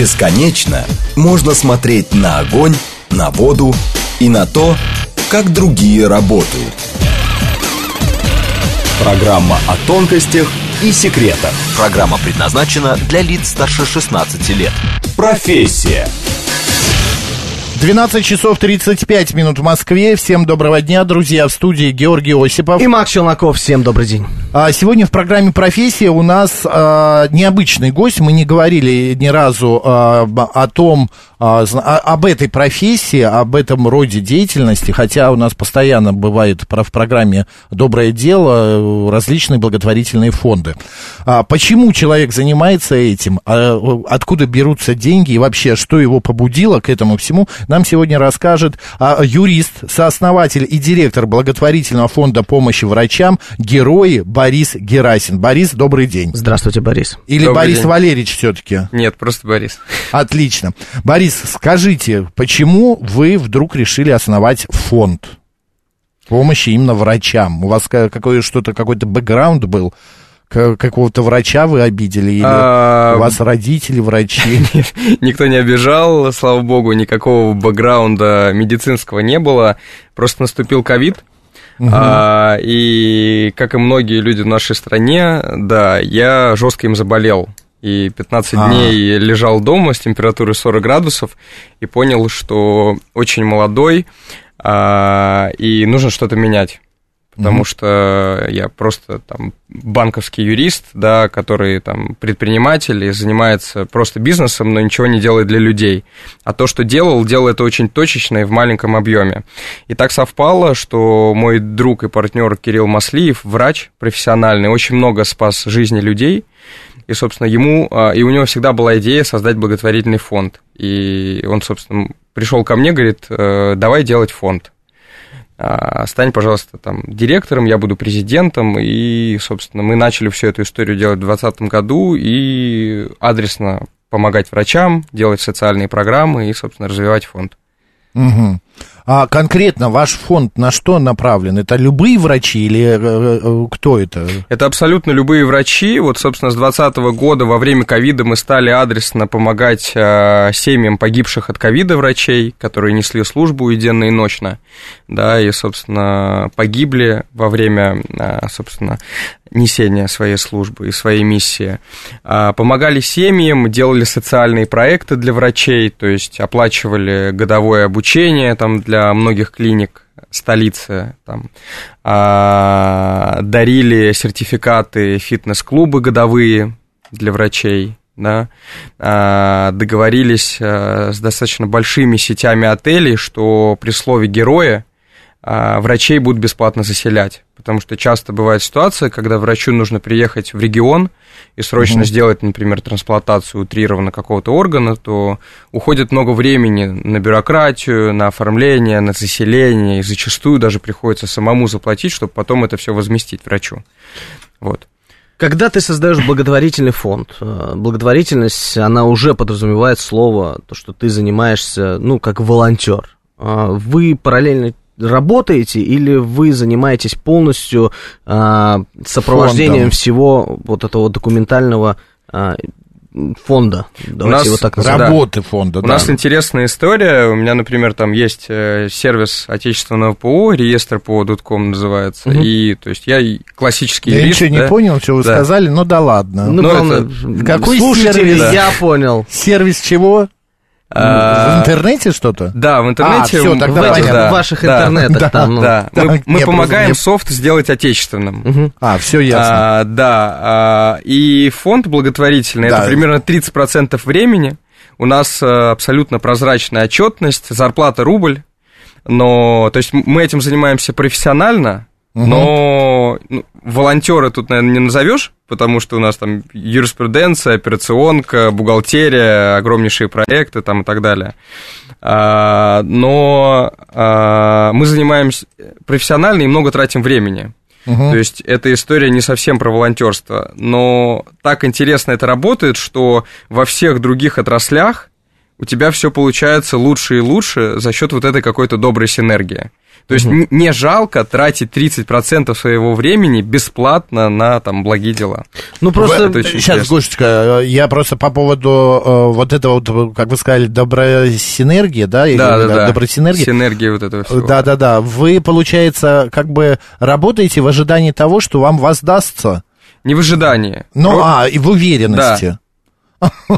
Бесконечно можно смотреть на огонь, на воду и на то, как другие работают. Программа о тонкостях и секретах. Программа предназначена для лиц старше 16 лет. Профессия. 12 часов 35 минут в Москве. Всем доброго дня, друзья. В студии Георгий Осипов. И Макс Челноков. Всем добрый день. А сегодня в программе «Профессия» у нас а, необычный гость. Мы не говорили ни разу а, о том, об этой профессии, об этом роде деятельности, хотя у нас постоянно бывает в программе «Доброе дело» различные благотворительные фонды. Почему человек занимается этим, откуда берутся деньги и вообще, что его побудило к этому всему, нам сегодня расскажет юрист, сооснователь и директор благотворительного фонда помощи врачам, герой Борис Герасин. Борис, добрый день. Здравствуйте, Борис. Или добрый Борис день. Валерьевич все-таки? Нет, просто Борис. Отлично. Борис, скажите, почему вы вдруг решили основать фонд помощи именно врачам? У вас какой, что-то, какой-то бэкграунд был? Какого-то врача вы обидели? Или А, у вас родители врачи? Никто не обижал, слава богу, никакого бэкграунда медицинского не было. Просто наступил ковид. А, и, как и многие люди в нашей стране, да, я жестко им заболел. И 15 А. дней лежал дома с температурой 40 градусов и понял, что очень молодой, а, и нужно что-то менять. Потому что я просто там банковский юрист, да, который там предприниматель и занимается просто бизнесом, но ничего не делает для людей. А то, что делал, делал это очень точечно и в маленьком объеме. И так совпало, что мой друг и партнер Кирилл Маслиев, врач профессиональный, очень много спас жизни людей. И, собственно, ему, а, и у него всегда была идея создать благотворительный фонд. И он, собственно, пришел ко мне, говорит, «Э, давай делать фонд. А, Стань, пожалуйста, там директором, я буду президентом. И, собственно, мы начали всю эту историю делать в 2020 году и адресно помогать врачам, делать социальные программы и, собственно, развивать фонд. Мгм. А конкретно ваш фонд на что направлен? Это любые врачи или э, э, кто это? Это абсолютно любые врачи. Вот, собственно, с 2020 года во время ковида мы стали адресно помогать э, семьям погибших от ковида врачей, которые несли службу и денно, и ночно. Да, и, собственно, погибли во время, э, собственно, несения своей службы и своей миссии. А, Помогали семьям, делали социальные проекты для врачей, то есть оплачивали годовое обучение там, для многих клиник столицы, там, а, дарили сертификаты фитнес-клубы годовые для врачей, да, а, договорились а, с достаточно большими сетями отелей, что при слове «герои» а, врачей будут бесплатно заселять. Потому что часто бывает ситуация, когда врачу нужно приехать в регион и срочно сделать, например, трансплантацию утрированно какого-то органа, то уходит много времени на бюрократию, на оформление, на заселение, и зачастую даже приходится самому заплатить, чтобы потом это все возместить врачу. Вот. Когда ты создаешь благотворительный фонд, э, благотворительность, она уже подразумевает слово, то, что ты занимаешься, ну, как волонтер. А Вы параллельно работаете или вы занимаетесь полностью а, сопровождением Фондом. всего вот этого документального а, фонда? Давайте нас его так назовем. Да. Работы фонда, У да. нас интересная история. У меня, например, там есть э, сервис отечественного ПО, реестр ПО.ком называется. Мгм. И, то есть, я классический Я юрист. ничего не да. понял, что вы Да. сказали, ну да ладно. Ну, Ну, вам- Какой слушатели, сервис? я понял. Сервис чего? А, В интернете что-то? Да, в интернете. А, всё, м, тогда в, этих, понятно. в ваших да, интернетах да, там, ну. Да, Да, мы, не, мы просто помогаем мне- софт сделать отечественным. Мгм. А, все ясно. А, да, а, и фонд благотворительный, Да. это примерно 30% времени. У нас а, абсолютно прозрачная отчетность, зарплата рубль. Но, то есть мы этим занимаемся профессионально, но ну, волонтеры тут, наверное, не назовешь, потому что у нас там юриспруденция, операционка, бухгалтерия, огромнейшие проекты там и так далее. А, но а, мы занимаемся профессионально и много тратим времени. Мгм. То есть эта история не совсем про волонтерство, но так интересно это работает, что во всех других отраслях у тебя все получается лучше и лучше за счет вот этой какой-то доброй синергии. То есть н- не жалко тратить 30% своего времени бесплатно на там благие дела. Ну, просто... это очень Сейчас, интересно. Гошечка, я просто по поводу э, вот этого, вот, как вы сказали, добросинергии, да? Или, Да, да, да. Добросинергии. Синергия вот этого всего. Да, да, да. Вы, получается, как бы работаете в ожидании того, что вам воздастся. Не в ожидании. Ну, Про- а, и в уверенности.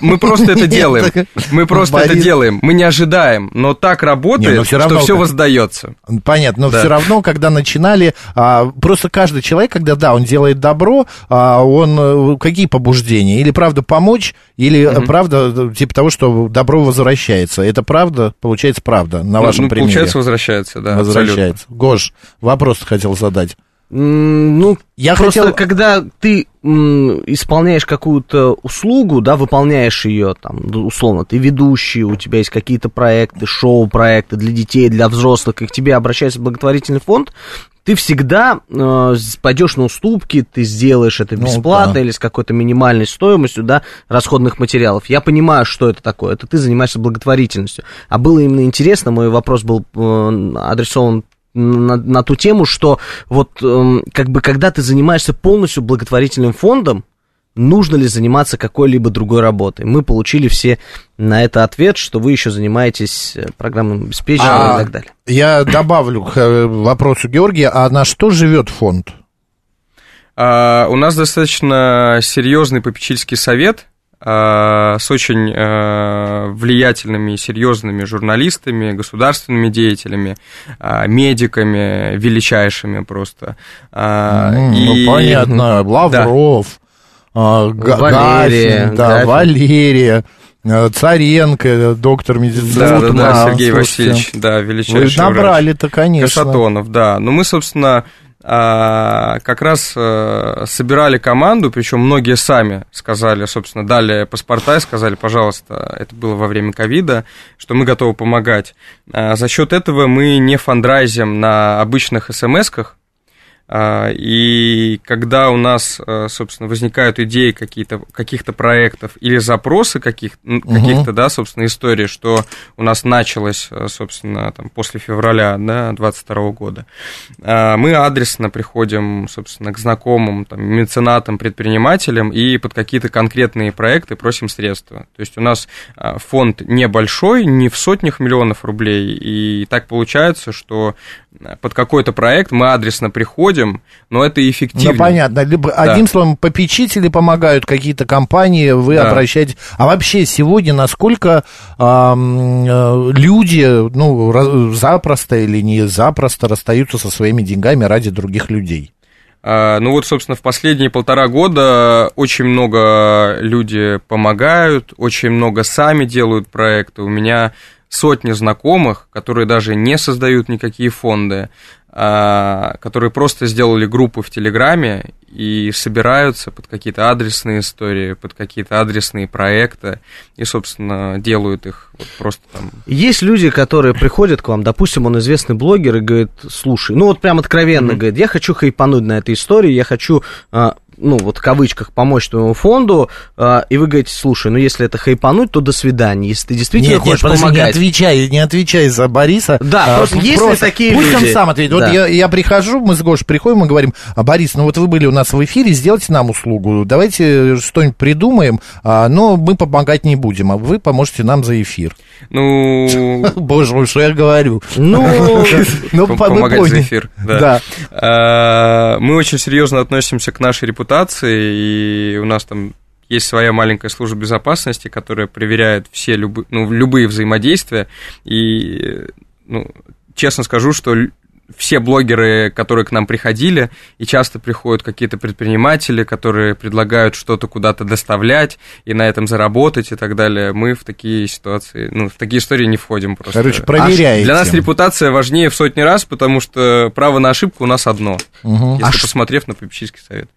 Мы просто это делаем. Мы просто это делаем. Мы не ожидаем, но так работает, что все воздается. Понятно, но все равно, когда начинали, а, просто каждый человек, когда, да, он делает добро, а, он, э, какие побуждения? Или правда помочь, или э, правда, э, типа того, что добро возвращается. Это правда, получается правда, на Ну, вашем ну, примере. Получается, возвращается, да. возвращается. Гош, вопрос хотел задать. Ну, Я просто хотел- когда ты исполняешь какую-то услугу, да, выполняешь ее, там, ну, условно, ты ведущий, у тебя есть какие-то проекты, шоу-проекты для детей, для взрослых, и к тебе обращается благотворительный фонд, ты всегда э, пойдешь на уступки, ты сделаешь это Ну, бесплатно да. или с какой-то минимальной стоимостью, да, расходных материалов. Я понимаю, что это такое. Это ты занимаешься благотворительностью. А было именно интересно, мой вопрос был э, адресован на, на ту тему, что вот эм, как бы когда ты занимаешься полностью благотворительным фондом, нужно ли заниматься какой-либо другой работой? Мы получили все на это ответ, что вы еще занимаетесь э, программным обеспечением А, и так далее. Я добавлю к э, вопросу Георгия, а на что живет фонд? А, у нас достаточно серьезный попечительский совет с очень а, влиятельными и серьезными журналистами, государственными деятелями, а, медиками величайшими просто. М, и- Ну, понятно, Лавров, а, Га- Валерия, Гафин, да, Гафин. Валерия, э, Царенко, доктор медицины. Да, да, да, да, Сергей слушайте. Васильевич, да, Вы величайший врач. набрали-то, конечно. Касатонов, да. Но мы, собственно, как раз а, собирали команду, причем многие сами сказали, собственно, дали паспорта и сказали, пожалуйста, это было во время ковида, что мы готовы помогать. А, За счет этого мы не фандрайзим на обычных смс-ках, а, и когда у нас, а, собственно, возникают идеи какие-то, каких-то проектов или запросы каких, м, каких-то, да, собственно, историй, что у нас началось, а, собственно, там, после февраля, да, 22 года, а, мы адресно приходим, собственно, к знакомым, там, меценатам, предпринимателям и под какие-то конкретные проекты просим средства. То есть у нас а, фонд небольшой, не в сотнях миллионов рублей, и так получается, что а, под какой-то проект мы адресно приходим, но это эффективно. Ну, понятно. Либо, Одним словом, попечители помогают, какие-то компании, вы Да. обращаетесь. А вообще сегодня насколько э, люди, ну, запросто или не запросто расстаются со своими деньгами ради других людей? А, Ну вот, собственно, в последние полтора года очень много люди помогают, очень много сами делают проекты. У меня сотни знакомых, которые даже не создают никакие фонды, а, которые просто сделали группу в Телеграме и собираются под какие-то адресные истории, под какие-то адресные проекты и, собственно, делают их вот просто там. Есть люди, которые приходят к вам, допустим, он известный блогер и говорит, слушай, ну вот прям откровенно говорит, я хочу хайпануть на этой истории, я хочу, а, ну вот в кавычках, помочь твоему фонду, а, и вы говорите, слушай, ну если это хайпануть, то до свидания, если ты действительно Нет, нет, хочешь подожди, не помогать. отвечай, не отвечай за Бориса. Да, просто есть ли такие пусть люди? он сам ответит. Вот Да. я, я прихожу, мы с Гошей приходим и говорим, а, Борис, ну вот вы были у нас в эфире, сделайте нам услугу, давайте что-нибудь придумаем, а, но мы помогать не будем, а вы поможете нам за эфир. Ну, Боже мой, что я говорю. Ну, Ну, по- вы помогать за эфир, да. А, Мы очень серьезно относимся к нашей репутации, и у нас там есть своя маленькая служба безопасности, которая проверяет все любы- ну, любые взаимодействия. И, ну, честно скажу, что все блогеры, которые к нам приходили, и часто приходят какие-то предприниматели, которые предлагают что-то куда-то доставлять и на этом заработать и так далее, мы в такие ситуации, ну, в такие истории не входим просто. Короче, проверяете. Для нас репутация важнее в сотни раз, потому что право на ошибку у нас одно, Мгм. если А посмотрев на попечительский совет.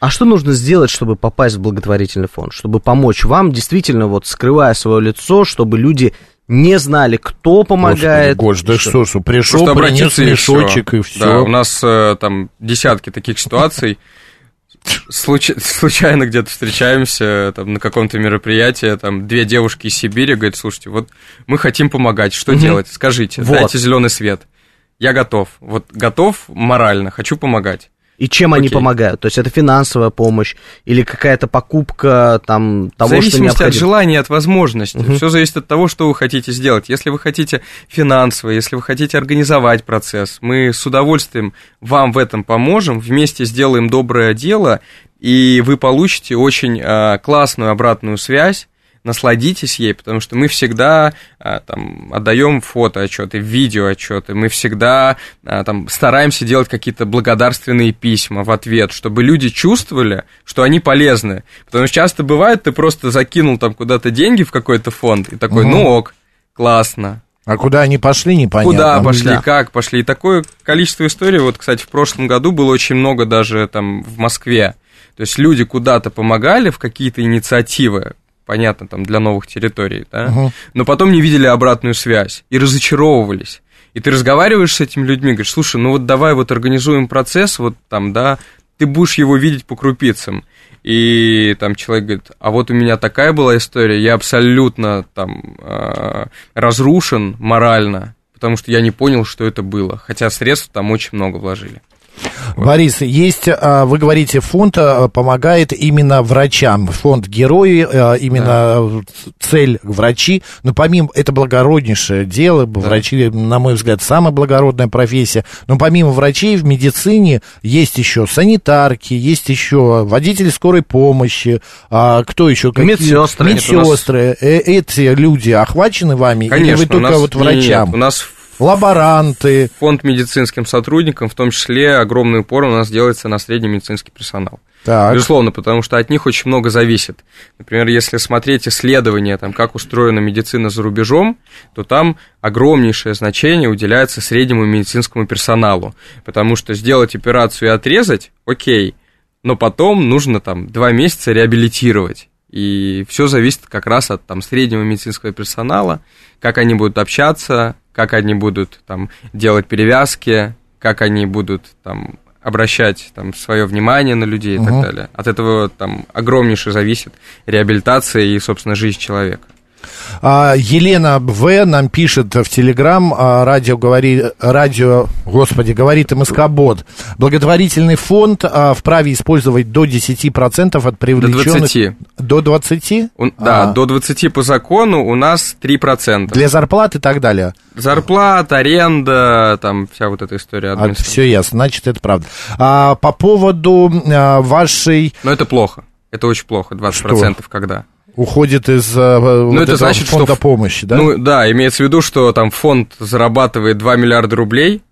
А что нужно сделать, чтобы попасть в благотворительный фонд? Чтобы помочь вам, действительно, вот скрывая свое лицо, чтобы люди не знали, кто помогает. Гош, да что- что, пришел, Просто принес мешочек и все. Да, у нас э, там десятки таких ситуаций. Случ- Случайно где-то встречаемся там, на каком-то мероприятии, там две девушки из Сибири говорят, слушайте, вот мы хотим помогать, что делать? Скажите, Вот. дайте зеленый свет. я готов. Вот готов морально, хочу помогать. И чем они Окей. помогают? То есть это финансовая помощь или какая-то покупка там того, в зависимости что необходимо? от желания, от возможностей. Мгм. Все зависит от того, что вы хотите сделать. Если вы хотите финансово, если вы хотите организовать процесс, мы с удовольствием вам в этом поможем, вместе сделаем доброе дело, и вы получите очень а, классную обратную связь. Насладитесь ей, потому что мы всегда а, там, отдаем фото отчеты, видео отчеты, мы всегда а, там, стараемся делать какие-то благодарственные письма в ответ, чтобы люди чувствовали, что они полезны. Потому что часто бывает, ты просто закинул там куда-то деньги в какой-то фонд, и такой, Мгм. ну ок, классно. А куда они пошли, непонятно. Куда пошли, Да. как пошли. И такое количество историй, вот, кстати, в прошлом году было очень много даже там в Москве. То есть люди куда-то помогали в какие-то инициативы, понятно, там для новых территорий, да, Мгм. но потом не видели обратную связь и разочаровывались. И ты разговариваешь с этими людьми, говоришь, слушай, ну вот давай вот организуем процесс, вот там, да, ты будешь его видеть по крупицам. И там человек говорит, а вот у меня такая была история, я абсолютно там э, разрушен морально, потому что я не понял, что это было, хотя средств там очень много вложили. Борис, есть, а, вы говорите, фонд а, помогает именно врачам, фонд герои, а, именно цель врачи, но помимо, это благороднейшее дело, врачи, на мой взгляд, самая благородная профессия, но помимо врачей в медицине есть еще санитарки, есть еще водители скорой помощи, а, кто еще? Какие? Медсестры. Нет, у нас- Медсестры, Э, эти люди охвачены вами, Конечно, или вы только нас- вот нет, врачам? у нас Лаборанты, фонд медицинским сотрудникам, в том числе огромный упор у нас делается на средний медицинский персонал. так. Безусловно, потому что от них очень много зависит. Например, если смотреть исследования, там, как устроена медицина за рубежом, то там огромнейшее значение уделяется среднему медицинскому персоналу. Потому что сделать операцию и отрезать, окей, но потом нужно там два месяца реабилитировать. И все зависит как раз от там, среднего медицинского персонала, как они будут общаться, как они будут там, делать перевязки, как они будут там, обращать там, свое внимание на людей и Мгм. так далее. От этого там огромнейше зависит реабилитация и, собственно, жизнь человека. А, Елена В. нам пишет в Телеграм, а, радио говорит, радио, господи, говорит МСК Бот. Благотворительный фонд а, вправе использовать до 10% от До привлеченных... 20. До 20? У- да, А. до 20 по закону у нас 3%. Для зарплат и так далее. Зарплата, аренда, там вся вот эта история. А, все ясно, значит, это правда. А, по поводу а, вашей... Но это плохо. Это очень плохо, 20% когда. Уходит из а, вот это значит, что фонда в- помощи, да? Ну да, имеется в виду, что там фонд зарабатывает 2 миллиарда рублей,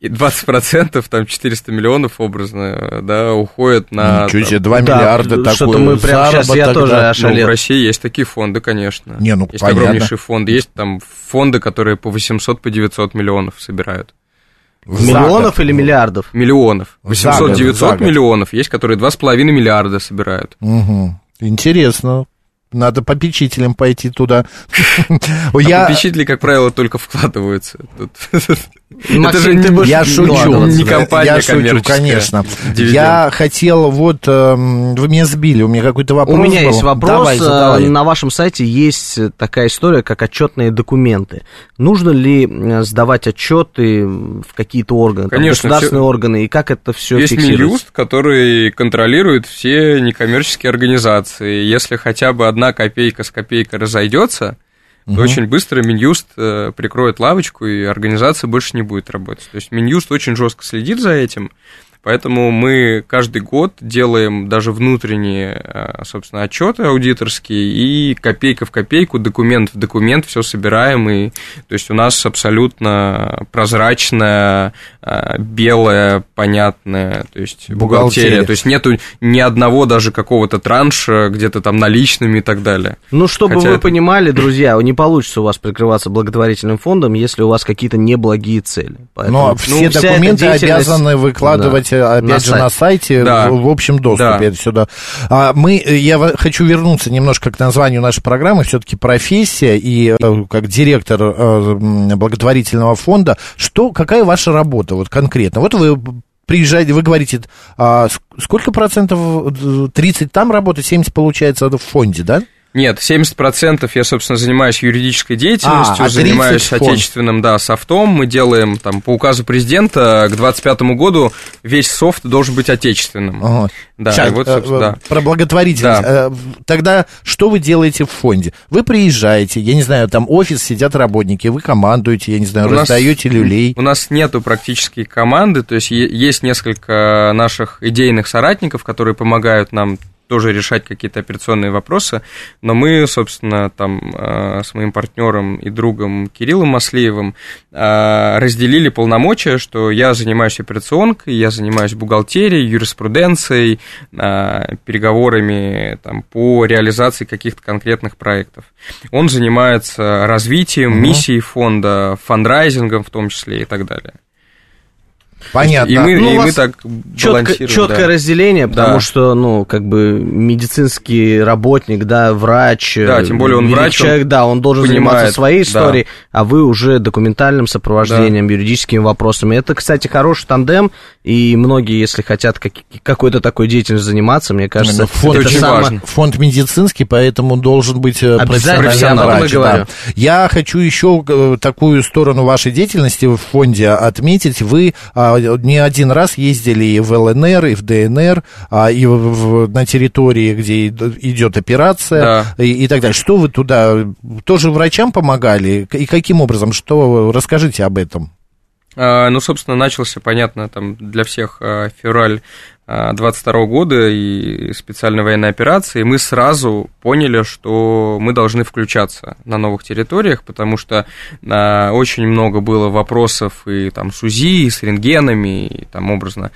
и 20%, там 400 миллионов образно, да, уходят на... Ничего себе, 2 Да, миллиарда такой что-то мы прямо сейчас, я тоже да. аж- Ну, в России есть такие фонды, конечно. Не, ну, есть понятно. огромнейшие фонды. Есть там фонды, которые по 800, по 900 миллионов собирают. За Миллионов год. или миллиардов? Миллионов. За год, 800-900 за год. миллионов. Есть, которые 2,5 миллиарда собирают. Мгм. Интересно. Надо попечителям пойти туда. А Я, попечители, как правило, только вкладываются. Это же ты не- я шучу, не компания я шучу, конечно. Дивиденд. Я хотел вот, эм, вы меня сбили, у меня какой-то вопрос У меня был. есть вопрос. Давай, э, задавай. На вашем сайте есть такая история, как отчетные документы. Нужно ли сдавать отчеты в какие-то органы, там, Конечно, государственные органы, и как это все Есть? Минюст, который контролирует все некоммерческие организации. Если хотя бы одна копейка с копейкой разойдется, то очень быстро Минюст э, прикроет лавочку, и организация больше не будет работать. То есть Минюст очень жестко следит за этим, поэтому мы каждый год делаем даже внутренние, э, собственно, отчеты аудиторские, и копейка в копейку, документ в документ все собираем, и то есть у нас абсолютно прозрачная, э, белая, понятная, то есть бухгалтерия, Бухгалтерия. то есть нету ни одного даже какого-то транша где-то там наличными и так далее. Ну, чтобы Хотя вы это- понимали, друзья, не получится у вас прикрываться благотворительным фондом, если у вас какие-то неблагие цели. Поэтому, Но ну, все эта документы деятельность- обязаны выкладывать, Да, опять на же, сайт. на сайте Да. в, в общем доступе Да. это сюда. А, мы, э, я хочу вернуться немножко к названию нашей программы. Все-таки профессия и э, как директор э, благотворительного фонда. Что, какая ваша работа вот конкретно? Вот вы приезжаете, вы говорите, а, ск- сколько процентов, э, 30 там работает, 70 получается в фонде, да? Нет, 70% я, собственно, занимаюсь юридической деятельностью, А, а 30 занимаюсь фонд. отечественным, да, софтом. Мы делаем, там, по указу президента к 2025 году весь софт должен быть отечественным. Ага. Да, и вот, э, собственно, да. Про благотворительность. Да. Э, Тогда что вы делаете в фонде? Вы приезжаете, я не знаю, там офис, сидят работники, вы командуете, я не знаю, У нас- раздаете люлей. У нас нету практически команды, то есть есть несколько наших идейных соратников, которые помогают нам тоже решать какие-то операционные вопросы, но мы, собственно, там э, с моим партнером и другом Кириллом Маслеевым э, разделили полномочия, что я занимаюсь операционкой, я занимаюсь бухгалтерией, юриспруденцией, э, переговорами там, по реализации каких-то конкретных проектов. Он занимается развитием, миссией фонда, фандрайзингом в том числе и так далее. Понятно. И мы, Ну, и мы так Четко, четкое да. разделение, потому Да. что, ну, как бы медицинский работник, да, врач, Да, э, тем более он врач, он человек, да, он должен понимает, заниматься своей да. историей, а вы уже документальным сопровождением, юридическими вопросами. Это, кстати, хороший тандем, и многие, если хотят как- какой-то такой деятельностью заниматься, мне кажется, Именно фонд, это очень самое- важно. фонд медицинский, поэтому должен быть э, Обязательно, профессиональный врач. да. Я хочу еще э, такую сторону вашей деятельности в фонде отметить. Вы а, не один раз ездили и в ЛНР, и в ДНР, а, и в- в- на территории, где ид- идет операция, Да. и, и так далее. Что вы туда тоже врачам помогали? И каким образом? Что расскажите об этом? А, Ну, собственно, начался, понятно, там для всех а, февраль 22 года и специальной военной операции, мы сразу поняли, что мы должны включаться на новых территориях, потому что а, очень много было вопросов и там с УЗИ, и с рентгенами, и там образно.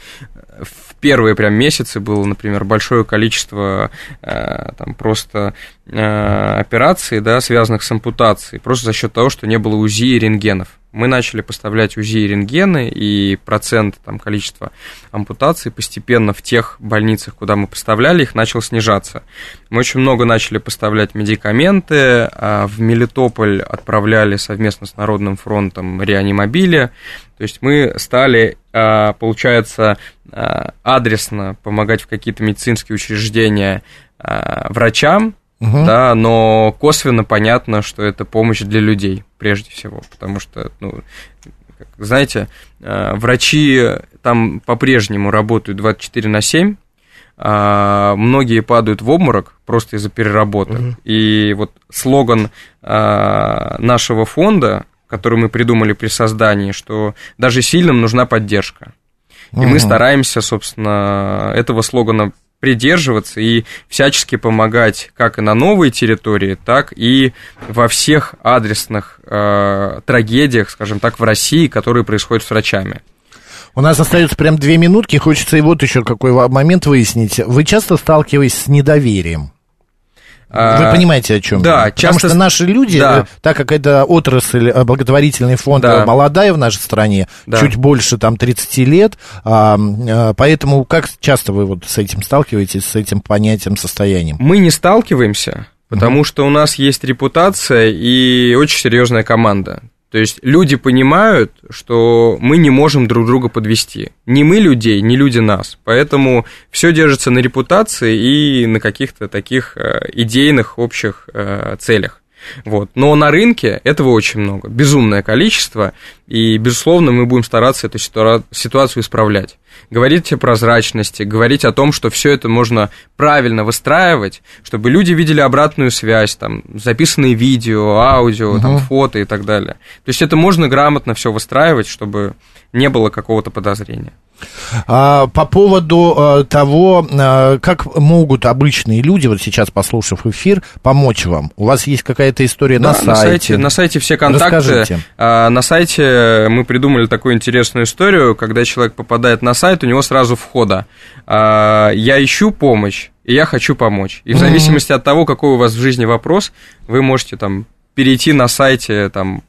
В первые прям месяцы было, например, большое количество э, там просто операций, да, связанных с ампутацией, просто за счет того, что не было УЗИ и рентгенов. Мы начали поставлять УЗИ и рентгены, и процент там, количества ампутаций постепенно в тех больницах, куда мы поставляли, их начал снижаться. Мы очень много начали поставлять медикаменты, а в Мелитополь отправляли совместно с Народным фронтом реанимобили, то есть мы стали, а, получается, а, адресно помогать в какие-то медицинские учреждения врачам, Мгм. да, но косвенно понятно, что это помощь для людей, прежде всего, потому что, ну, как, знаете, а, врачи там по-прежнему работают 24 на 7, а, многие падают в обморок просто из-за переработок. И вот слоган а, нашего фонда, который мы придумали при создании, что даже сильным нужна поддержка. И мы стараемся, собственно, этого слогана придерживаться и всячески помогать как и на новой территории, так и во всех адресных э, трагедиях, скажем так, в России, которые происходят с врачами. У нас остается прям две минутки, хочется и вот еще какой момент выяснить. Вы часто сталкиваетесь с недоверием? Вы А, понимаете, о чем? да, я? Потому часто что с- наши люди, да. так как это отрасль, э, благотворительный фонд Да. молодая в нашей стране, Да. чуть больше там 30 лет, э, поэтому как часто вы вот с этим сталкиваетесь, с этим понятием, состоянием? Мы не сталкиваемся, потому что у нас есть репутация и очень серьезная команда. То есть люди понимают, что мы не можем друг друга подвести. Ни мы людей, ни люди нас. Поэтому все держится на репутации и на каких-то таких э, идейных общих э, целях. Вот. Но на рынке этого очень много, безумное количество, и, безусловно, мы будем стараться эту ситуа- ситуацию исправлять. Говорить о прозрачности, говорить о том, что все это можно правильно выстраивать, чтобы люди видели обратную связь, там, записанные видео, аудио, там, фото и так далее. То есть это можно грамотно все выстраивать, чтобы не было какого-то подозрения. А, по поводу э, того, э, как могут обычные люди, вот сейчас послушав эфир, помочь вам? У вас есть какая-то история на Да, сайте? На сайте все контакты. Расскажите. А, На сайте мы придумали такую интересную историю, когда человек попадает на сайт, у него сразу входа. а, Я ищу помощь, и я хочу помочь. И в зависимости от того, какой у вас в жизни вопрос, вы можете там перейти на сайте там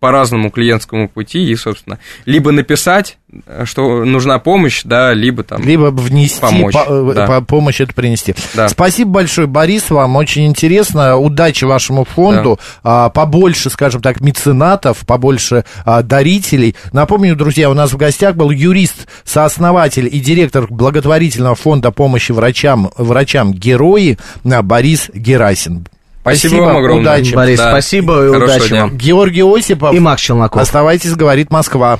по разному клиентскому пути и, собственно, либо написать, что нужна помощь, да, либо там... Либо внести Помочь, по- э, да. по- помощь это принести. Да. Спасибо большое, Борис, вам очень интересно. Удачи вашему фонду. А, побольше, скажем так, меценатов, побольше а, дарителей. Напомню, друзья, у нас в гостях был юрист, сооснователь и директор благотворительного фонда помощи врачам, врачам герои а, Борис Герасин. Спасибо вам огромное. Удачи. Борис, Да. спасибо и Хорошего удачи дня. вам. Георгий Осипов. И Макс Челноков. Оставайтесь, говорит Москва.